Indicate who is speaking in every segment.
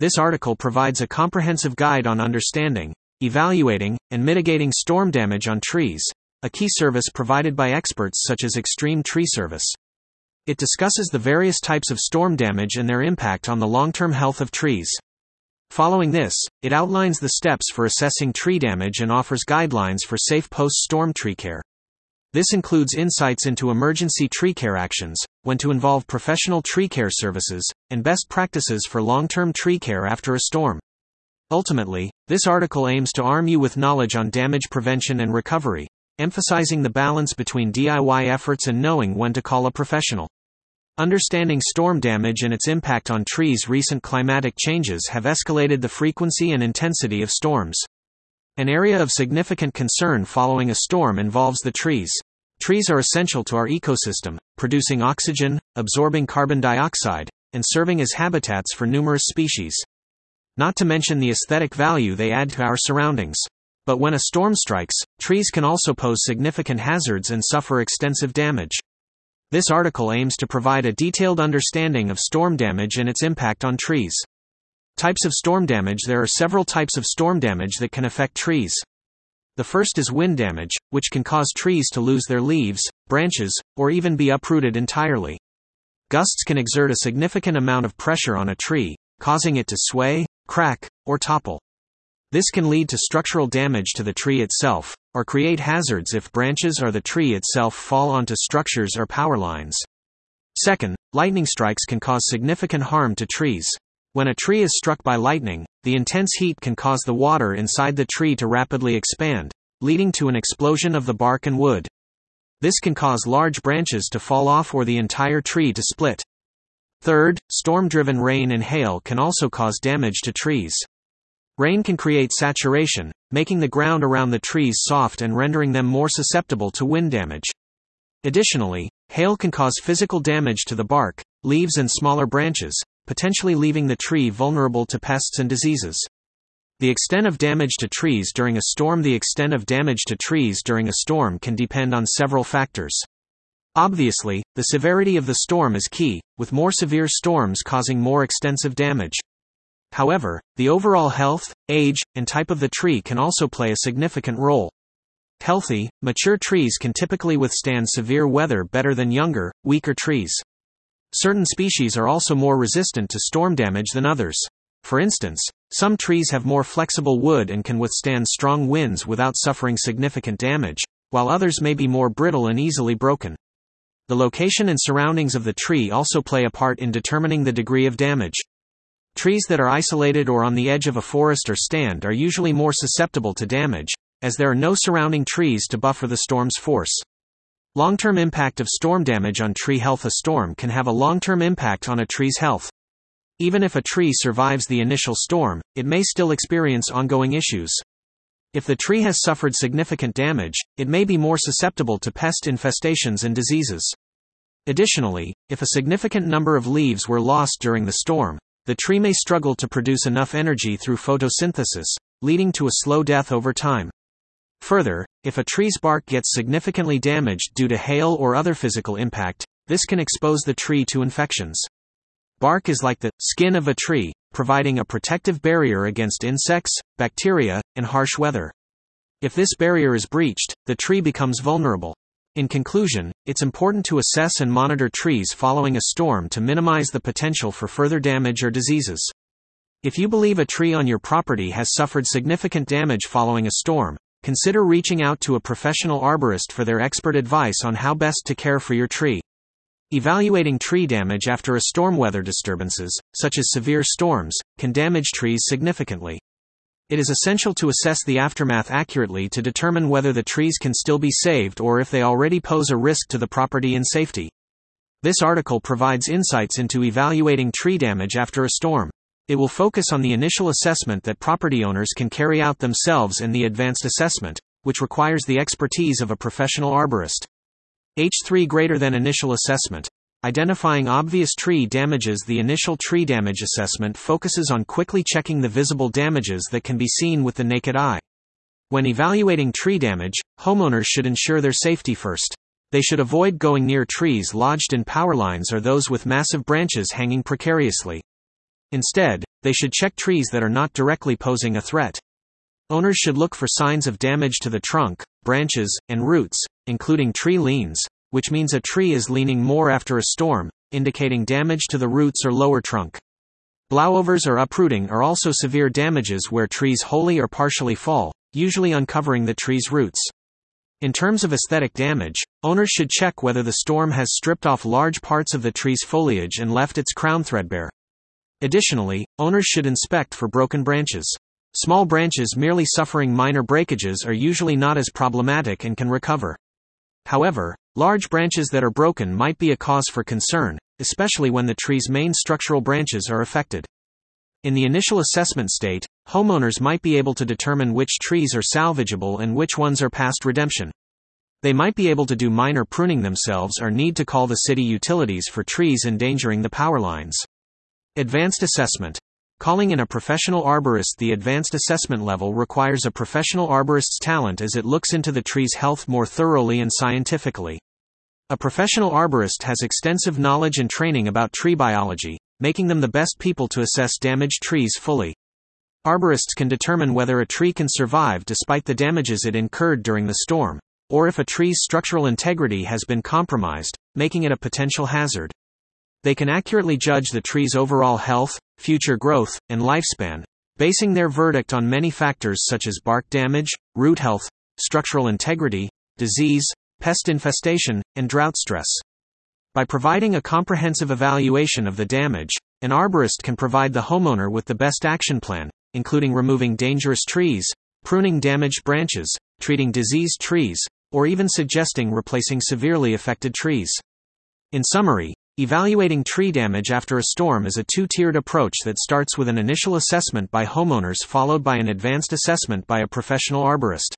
Speaker 1: This article provides a comprehensive guide on understanding, evaluating, and mitigating storm damage on trees, a key service provided by experts such as Extreme Tree Service. It discusses the various types of storm damage and their impact on the long term health of trees. Following this, it outlines the steps for assessing tree damage and offers guidelines for safe post storm tree care. This includes insights into emergency tree care actions, when to involve professional tree care services, and best practices for long term tree care after a storm. Ultimately, this article aims to arm you with knowledge on damage prevention and recovery, emphasizing the balance between DIY efforts and knowing when to call a professional. Understanding storm damage and its impact on trees, recent climatic changes have escalated the frequency and intensity of storms. An area of significant concern following a storm involves the trees. Trees are essential to our ecosystem, producing oxygen, absorbing carbon dioxide, and serving as habitats for numerous species. Not to mention the aesthetic value they add to our surroundings. But when a storm strikes, trees can also pose significant hazards and suffer extensive damage. This article aims to provide a detailed understanding of storm damage and its impact on trees. Types of storm damage There are several types of storm damage that can affect trees. The first is wind damage, which can cause trees to lose their leaves, branches, or even be uprooted entirely. Gusts can exert a significant amount of pressure on a tree, causing it to sway, crack, or topple. This can lead to structural damage to the tree itself, or create hazards if branches or the tree itself fall onto structures or power lines. Second, lightning strikes can cause significant harm to trees. When a tree is struck by lightning, the intense heat can cause the water inside the tree to rapidly expand, leading to an explosion of the bark and wood. This can cause large branches to fall off or the entire tree to split. Third, storm driven rain and hail can also cause damage to trees. Rain can create saturation, making the ground around the trees soft and rendering them more susceptible to wind damage. Additionally, hail can cause physical damage to the bark, leaves, and smaller branches, potentially leaving the tree vulnerable to pests and diseases. The extent of damage to trees during a storm The extent of damage to trees during a storm can depend on several factors. Obviously, the severity of the storm is key, with more severe storms causing more extensive damage. However, the overall health, age, and type of the tree can also play a significant role. Healthy, mature trees can typically withstand severe weather better than younger, weaker trees. Certain species are also more resistant to storm damage than others. For instance, some trees have more flexible wood and can withstand strong winds without suffering significant damage, while others may be more brittle and easily broken. The location and surroundings of the tree also play a part in determining the degree of damage. Trees that are isolated or on the edge of a forest or stand are usually more susceptible to damage, as there are no surrounding trees to buffer the storm's force. Long term impact of storm damage on tree health A storm can have a long term impact on a tree's health. Even if a tree survives the initial storm, it may still experience ongoing issues. If the tree has suffered significant damage, it may be more susceptible to pest infestations and diseases. Additionally, if a significant number of leaves were lost during the storm, the tree may struggle to produce enough energy through photosynthesis, leading to a slow death over time. Further, if a tree's bark gets significantly damaged due to hail or other physical impact, this can expose the tree to infections. Bark is like the skin of a tree, providing a protective barrier against insects, bacteria, and harsh weather. If this barrier is breached, the tree becomes vulnerable. In conclusion, it's important to assess and monitor trees following a storm to minimize the potential for further damage or diseases. If you believe a tree on your property has suffered significant damage following a storm, Consider reaching out to a professional arborist for their expert advice on how best to care for your tree. Evaluating tree damage after a storm weather disturbances, such as severe storms, can damage trees significantly. It is essential to assess the aftermath accurately to determine whether the trees can still be saved or if they already pose a risk to the property and safety. This article provides insights into evaluating tree damage after a storm. It will focus on the initial assessment that property owners can carry out themselves and the advanced assessment, which requires the expertise of a professional arborist. H3 greater than initial assessment. Identifying obvious tree damages The initial tree damage assessment focuses on quickly checking the visible damages that can be seen with the naked eye. When evaluating tree damage, homeowners should ensure their safety first. They should avoid going near trees lodged in power lines or those with massive branches hanging precariously. Instead, They should check trees that are not directly posing a threat. Owners should look for signs of damage to the trunk, branches, and roots, including tree leans, which means a tree is leaning more after a storm, indicating damage to the roots or lower trunk. Blowovers or uprooting are also severe damages where trees wholly or partially fall, usually uncovering the tree's roots. In terms of aesthetic damage, owners should check whether the storm has stripped off large parts of the tree's foliage and left its crown threadbare. Additionally, owners should inspect for broken branches. Small branches merely suffering minor breakages are usually not as problematic and can recover. However, large branches that are broken might be a cause for concern, especially when the tree's main structural branches are affected. In the initial assessment state, homeowners might be able to determine which trees are salvageable and which ones are past redemption. They might be able to do minor pruning themselves or need to call the city utilities for trees endangering the power lines. Advanced assessment. Calling in a professional arborist The advanced assessment level requires a professional arborist's talent as it looks into the tree's health more thoroughly and scientifically. A professional arborist has extensive knowledge and training about tree biology, making them the best people to assess damaged trees fully. Arborists can determine whether a tree can survive despite the damages it incurred during the storm, or if a tree's structural integrity has been compromised, making it a potential hazard. They can accurately judge the tree's overall health, future growth, and lifespan, basing their verdict on many factors such as bark damage, root health, structural integrity, disease, pest infestation, and drought stress. By providing a comprehensive evaluation of the damage, an arborist can provide the homeowner with the best action plan, including removing dangerous trees, pruning damaged branches, treating diseased trees, or even suggesting replacing severely affected trees. In summary, evaluating tree damage after a storm is a two tiered approach that starts with an initial assessment by homeowners followed by an advanced assessment by a professional arborist.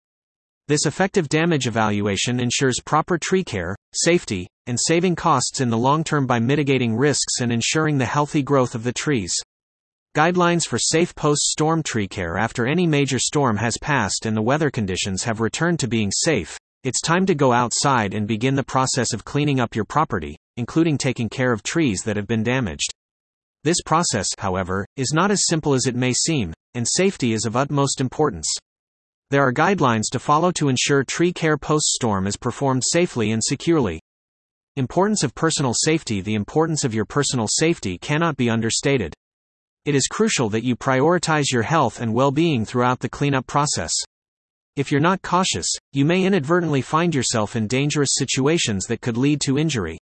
Speaker 1: This effective damage evaluation ensures proper tree care, safety, and saving costs in the long term by mitigating risks and ensuring the healthy growth of the trees. Guidelines for safe post storm tree care After any major storm has passed and the weather conditions have returned to being safe, it's time to go outside and begin the process of cleaning up your property, including taking care of trees that have been damaged. This process, however, is not as simple as it may seem, and safety is of utmost importance. There are guidelines to follow to ensure tree care post-storm is performed safely and securely. Importance of personal safety The importance of your personal safety cannot be understated. It is crucial that you prioritize your health and well-being throughout the cleanup process. If you're not cautious, you may inadvertently find yourself in dangerous situations that could lead to injury.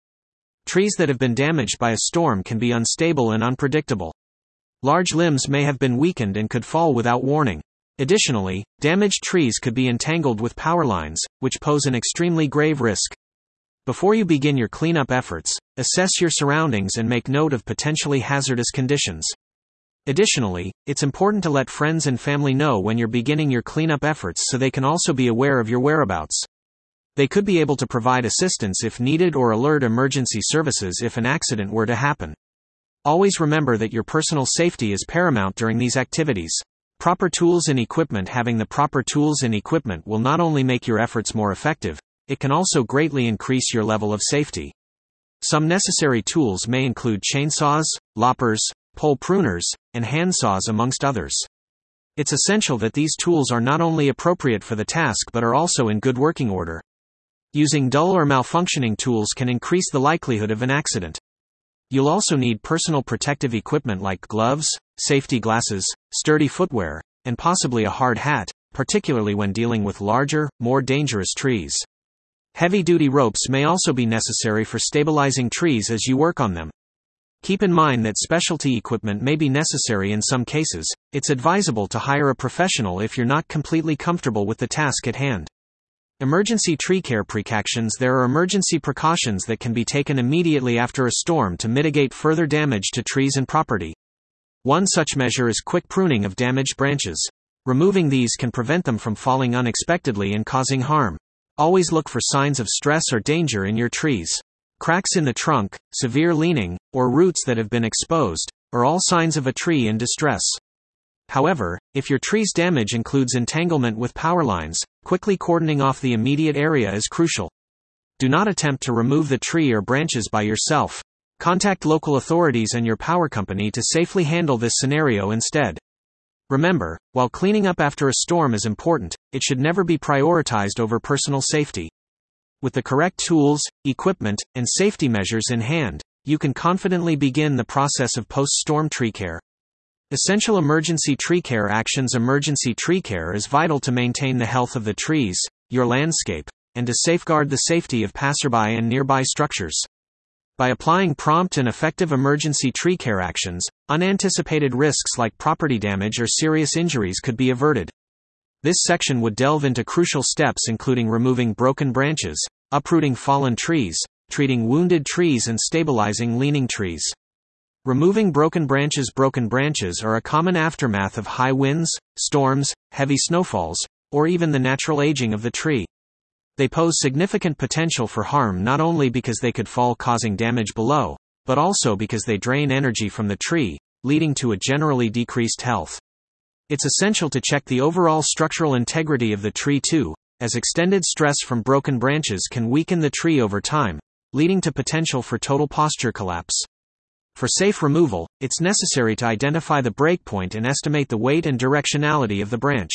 Speaker 1: Trees that have been damaged by a storm can be unstable and unpredictable. Large limbs may have been weakened and could fall without warning. Additionally, damaged trees could be entangled with power lines, which pose an extremely grave risk. Before you begin your cleanup efforts, assess your surroundings and make note of potentially hazardous conditions. Additionally, it's important to let friends and family know when you're beginning your cleanup efforts so they can also be aware of your whereabouts. They could be able to provide assistance if needed or alert emergency services if an accident were to happen. Always remember that your personal safety is paramount during these activities. Proper tools and equipment Having the proper tools and equipment will not only make your efforts more effective, it can also greatly increase your level of safety. Some necessary tools may include chainsaws, loppers, pole pruners, and handsaws, amongst others. It's essential that these tools are not only appropriate for the task but are also in good working order. Using dull or malfunctioning tools can increase the likelihood of an accident. You'll also need personal protective equipment like gloves, safety glasses, sturdy footwear, and possibly a hard hat, particularly when dealing with larger, more dangerous trees. Heavy duty ropes may also be necessary for stabilizing trees as you work on them. Keep in mind that specialty equipment may be necessary in some cases, it's advisable to hire a professional if you're not completely comfortable with the task at hand. Emergency tree care precautions There are emergency precautions that can be taken immediately after a storm to mitigate further damage to trees and property. One such measure is quick pruning of damaged branches. Removing these can prevent them from falling unexpectedly and causing harm. Always look for signs of stress or danger in your trees. Cracks in the trunk, severe leaning, or roots that have been exposed, are all signs of a tree in distress. However, if your tree's damage includes entanglement with power lines, quickly cordoning off the immediate area is crucial. Do not attempt to remove the tree or branches by yourself. Contact local authorities and your power company to safely handle this scenario instead. Remember, while cleaning up after a storm is important, it should never be prioritized over personal safety. With the correct tools, equipment, and safety measures in hand, you can confidently begin the process of post storm tree care. Essential emergency tree care actions Emergency tree care is vital to maintain the health of the trees, your landscape, and to safeguard the safety of passerby and nearby structures. By applying prompt and effective emergency tree care actions, unanticipated risks like property damage or serious injuries could be averted. This section would delve into crucial steps including removing broken branches, uprooting fallen trees, treating wounded trees, and stabilizing leaning trees. Removing broken branches Broken branches are a common aftermath of high winds, storms, heavy snowfalls, or even the natural aging of the tree. They pose significant potential for harm not only because they could fall causing damage below, but also because they drain energy from the tree, leading to a generally decreased health. It's essential to check the overall structural integrity of the tree too, as extended stress from broken branches can weaken the tree over time, leading to potential for total posture collapse. For safe removal, it's necessary to identify the breakpoint and estimate the weight and directionality of the branch.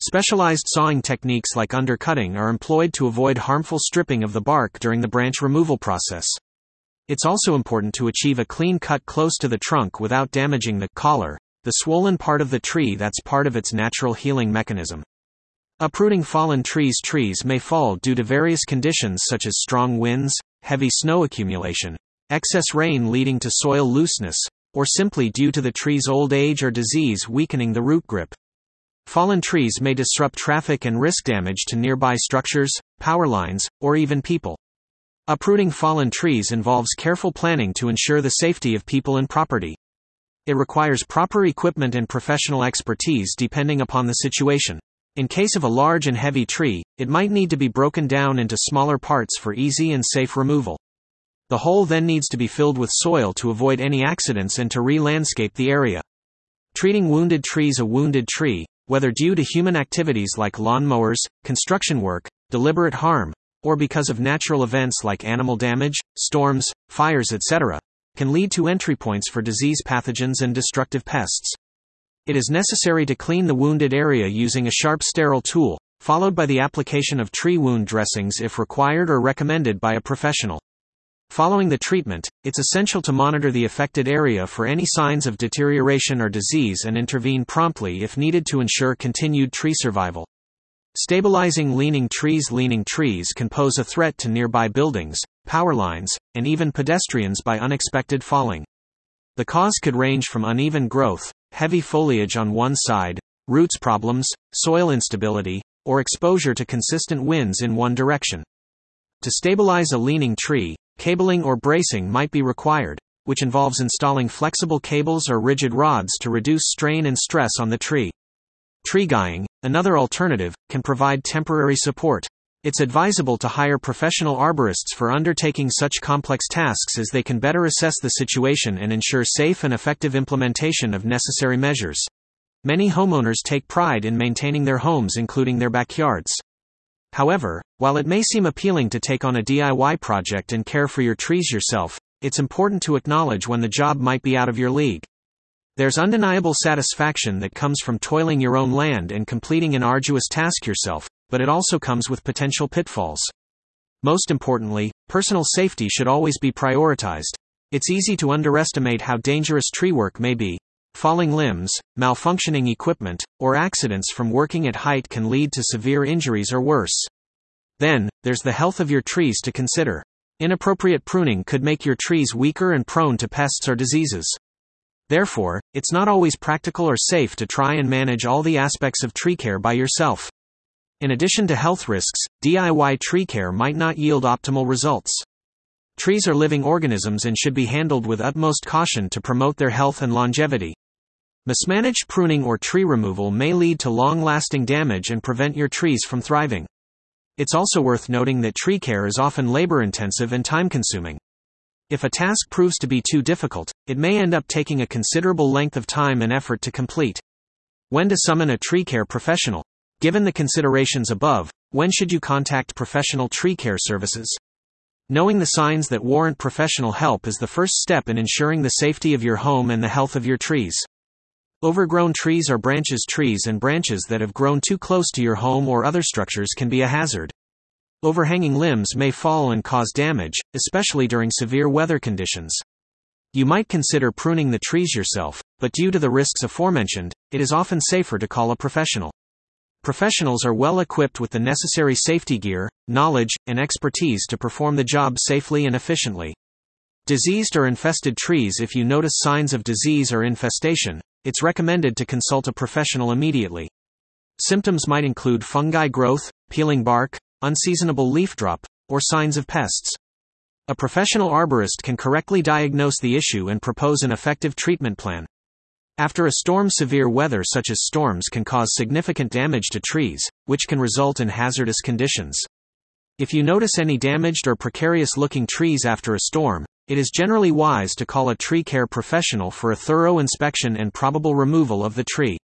Speaker 1: Specialized sawing techniques like undercutting are employed to avoid harmful stripping of the bark during the branch removal process. It's also important to achieve a clean cut close to the trunk without damaging the collar, the swollen part of the tree that's part of its natural healing mechanism. Uprooting fallen trees Trees may fall due to various conditions such as strong winds, heavy snow accumulation, excess rain leading to soil looseness, or simply due to the tree's old age or disease weakening the root grip. Fallen trees may disrupt traffic and risk damage to nearby structures, power lines, or even people. Uprooting fallen trees involves careful planning to ensure the safety of people and property. It requires proper equipment and professional expertise depending upon the situation. In case of a large and heavy tree, it might need to be broken down into smaller parts for easy and safe removal. The hole then needs to be filled with soil to avoid any accidents and to re landscape the area. Treating wounded trees A wounded tree, whether due to human activities like lawn mowers, construction work, deliberate harm, or because of natural events like animal damage, storms, fires, etc., can lead to entry points for disease pathogens and destructive pests. It is necessary to clean the wounded area using a sharp sterile tool, followed by the application of tree wound dressings if required or recommended by a professional. Following the treatment, it's essential to monitor the affected area for any signs of deterioration or disease and intervene promptly if needed to ensure continued tree survival. Stabilizing leaning trees Leaning trees can pose a threat to nearby buildings, power lines, and even pedestrians by unexpected falling. The cause could range from uneven growth, heavy foliage on one side, roots problems, soil instability, or exposure to consistent winds in one direction. To stabilize a leaning tree, Cabling or bracing might be required, which involves installing flexible cables or rigid rods to reduce strain and stress on the tree. Tree guying, another alternative, can provide temporary support. It's advisable to hire professional arborists for undertaking such complex tasks as they can better assess the situation and ensure safe and effective implementation of necessary measures. Many homeowners take pride in maintaining their homes, including their backyards. However, while it may seem appealing to take on a DIY project and care for your trees yourself, it's important to acknowledge when the job might be out of your league. There's undeniable satisfaction that comes from toiling your own land and completing an arduous task yourself, but it also comes with potential pitfalls. Most importantly, personal safety should always be prioritized. It's easy to underestimate how dangerous tree work may be, Falling limbs, malfunctioning equipment, or accidents from working at height can lead to severe injuries or worse. Then, there's the health of your trees to consider. Inappropriate pruning could make your trees weaker and prone to pests or diseases. Therefore, it's not always practical or safe to try and manage all the aspects of tree care by yourself. In addition to health risks, DIY tree care might not yield optimal results. Trees are living organisms and should be handled with utmost caution to promote their health and longevity. Mismanaged pruning or tree removal may lead to long lasting damage and prevent your trees from thriving. It's also worth noting that tree care is often labor intensive and time consuming. If a task proves to be too difficult, it may end up taking a considerable length of time and effort to complete. When to summon a tree care professional? Given the considerations above, when should you contact professional tree care services? Knowing the signs that warrant professional help is the first step in ensuring the safety of your home and the health of your trees. Overgrown trees are branches trees and branches that have grown too close to your home or other structures can be a hazard. Overhanging limbs may fall and cause damage, especially during severe weather conditions. You might consider pruning the trees yourself, but due to the risks aforementioned, it is often safer to call a professional. Professionals are well equipped with the necessary safety gear, knowledge, and expertise to perform the job safely and efficiently. Diseased or infested trees If you notice signs of disease or infestation, it's recommended to consult a professional immediately. Symptoms might include fungi growth, peeling bark, unseasonable leaf drop, or signs of pests. A professional arborist can correctly diagnose the issue and propose an effective treatment plan. After a storm, severe weather such as storms can cause significant damage to trees, which can result in hazardous conditions. If you notice any damaged or precarious looking trees after a storm, it is generally wise to call a tree care professional for a thorough inspection and probable removal of the tree.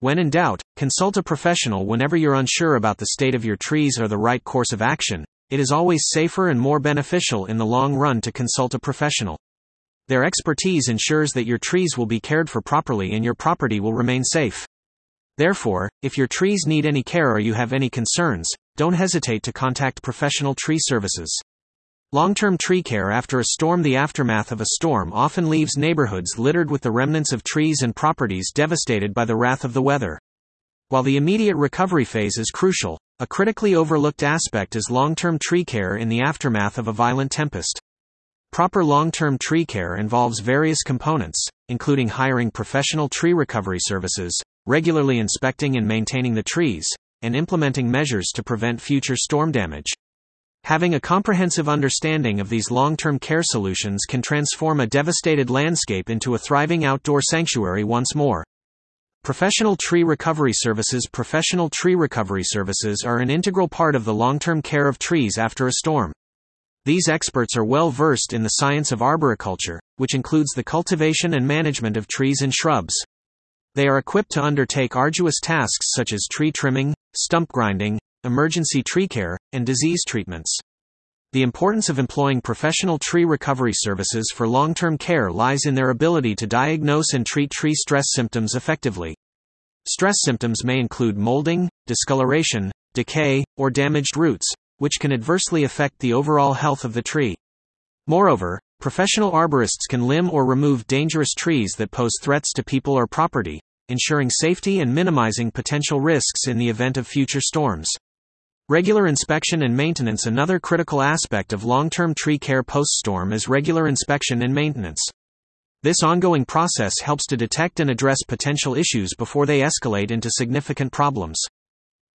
Speaker 1: When in doubt, consult a professional whenever you're unsure about the state of your trees or the right course of action. It is always safer and more beneficial in the long run to consult a professional. Their expertise ensures that your trees will be cared for properly and your property will remain safe. Therefore, if your trees need any care or you have any concerns, don't hesitate to contact professional tree services. Long term tree care after a storm The aftermath of a storm often leaves neighborhoods littered with the remnants of trees and properties devastated by the wrath of the weather. While the immediate recovery phase is crucial, a critically overlooked aspect is long term tree care in the aftermath of a violent tempest. Proper long-term tree care involves various components, including hiring professional tree recovery services, regularly inspecting and maintaining the trees, and implementing measures to prevent future storm damage. Having a comprehensive understanding of these long-term care solutions can transform a devastated landscape into a thriving outdoor sanctuary once more. Professional tree recovery services Professional tree recovery services are an integral part of the long-term care of trees after a storm. These experts are well versed in the science of arboriculture, which includes the cultivation and management of trees and shrubs. They are equipped to undertake arduous tasks such as tree trimming, stump grinding, emergency tree care, and disease treatments. The importance of employing professional tree recovery services for long term care lies in their ability to diagnose and treat tree stress symptoms effectively. Stress symptoms may include molding, discoloration, decay, or damaged roots, which can adversely affect the overall health of the tree. Moreover, professional arborists can limb or remove dangerous trees that pose threats to people or property, ensuring safety and minimizing potential risks in the event of future storms. Regular inspection and maintenance Another critical aspect of long term tree care post storm is regular inspection and maintenance. This ongoing process helps to detect and address potential issues before they escalate into significant problems.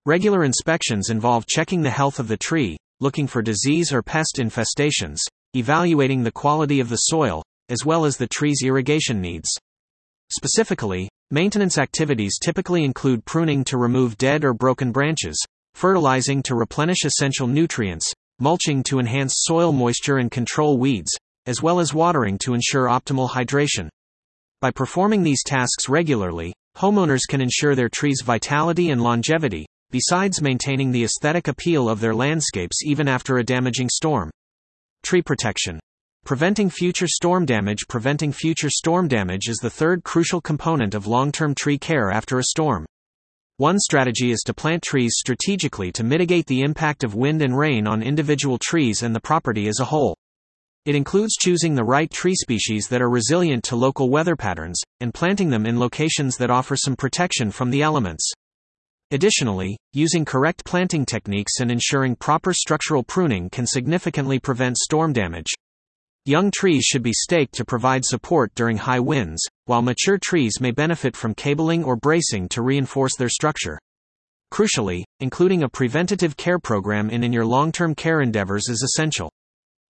Speaker 1: Regular inspections involve checking the health of the tree, looking for disease or pest infestations, evaluating the quality of the soil, as well as the tree's irrigation needs. Specifically, maintenance activities typically include pruning to remove dead or broken branches, fertilizing to replenish essential nutrients, mulching to enhance soil moisture and control weeds, as well as watering to ensure optimal hydration. By performing these tasks regularly, homeowners can ensure their tree's vitality and longevity, besides maintaining the aesthetic appeal of their landscapes even after a damaging storm. Tree protection. Preventing future storm damage. Preventing future storm damage is the third crucial component of long term tree care after a storm. One strategy is to plant trees strategically to mitigate the impact of wind and rain on individual trees and the property as a whole. It includes choosing the right tree species that are resilient to local weather patterns, and planting them in locations that offer some protection from the elements. Additionally, using correct planting techniques and ensuring proper structural pruning can significantly prevent storm damage. Young trees should be staked to provide support during high winds, while mature trees may benefit from cabling or bracing to reinforce their structure. Crucially, including a preventative care program in, in your long term care endeavors is essential.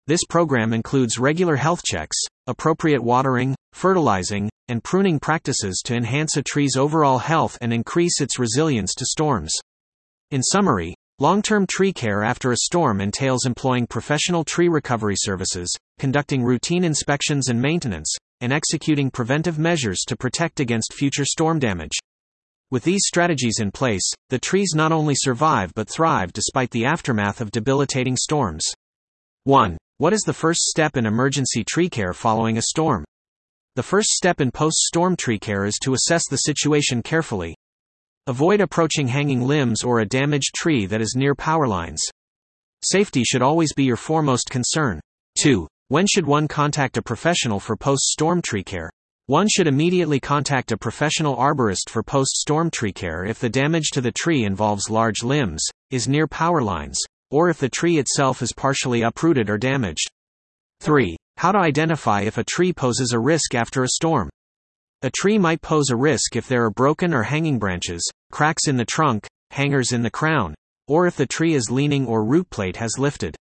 Speaker 1: This program includes regular health checks, appropriate watering, fertilizing, and pruning practices to enhance a tree's overall health and increase its resilience to storms. In summary, long term tree care after a storm entails employing professional tree recovery services, conducting routine inspections and maintenance, and executing preventive measures to protect against future storm damage. With these strategies in place, the trees not only survive but thrive despite the aftermath of debilitating storms. 1. What is the first step in emergency tree care following a storm? The first step in post storm tree care is to assess the situation carefully. Avoid approaching hanging limbs or a damaged tree that is near power lines. Safety should always be your foremost concern. 2. When should one contact a professional for post storm tree care? One should immediately contact a professional arborist for post storm tree care if the damage to the tree involves large limbs, is near power lines, or if the tree itself is partially uprooted or damaged. 3. How to identify if a tree poses a risk after a storm. A tree might pose a risk if there are broken or hanging branches, cracks in the trunk, hangers in the crown, or if the tree is leaning or root plate has lifted.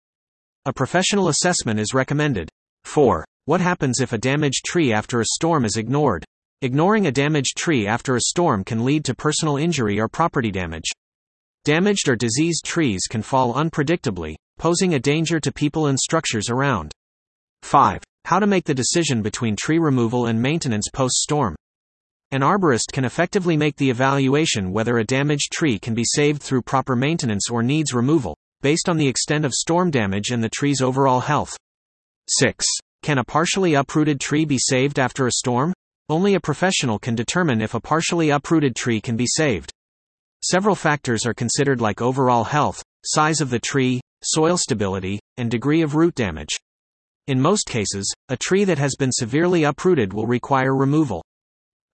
Speaker 1: A professional assessment is recommended. 4. What happens if a damaged tree after a storm is ignored? Ignoring a damaged tree after a storm can lead to personal injury or property damage. Damaged or diseased trees can fall unpredictably, posing a danger to people and structures around. 5. How to make the decision between tree removal and maintenance post storm. An arborist can effectively make the evaluation whether a damaged tree can be saved through proper maintenance or needs removal, based on the extent of storm damage and the tree's overall health. 6. Can a partially uprooted tree be saved after a storm? Only a professional can determine if a partially uprooted tree can be saved. Several factors are considered like overall health, size of the tree, soil stability, and degree of root damage. In most cases, a tree that has been severely uprooted will require removal.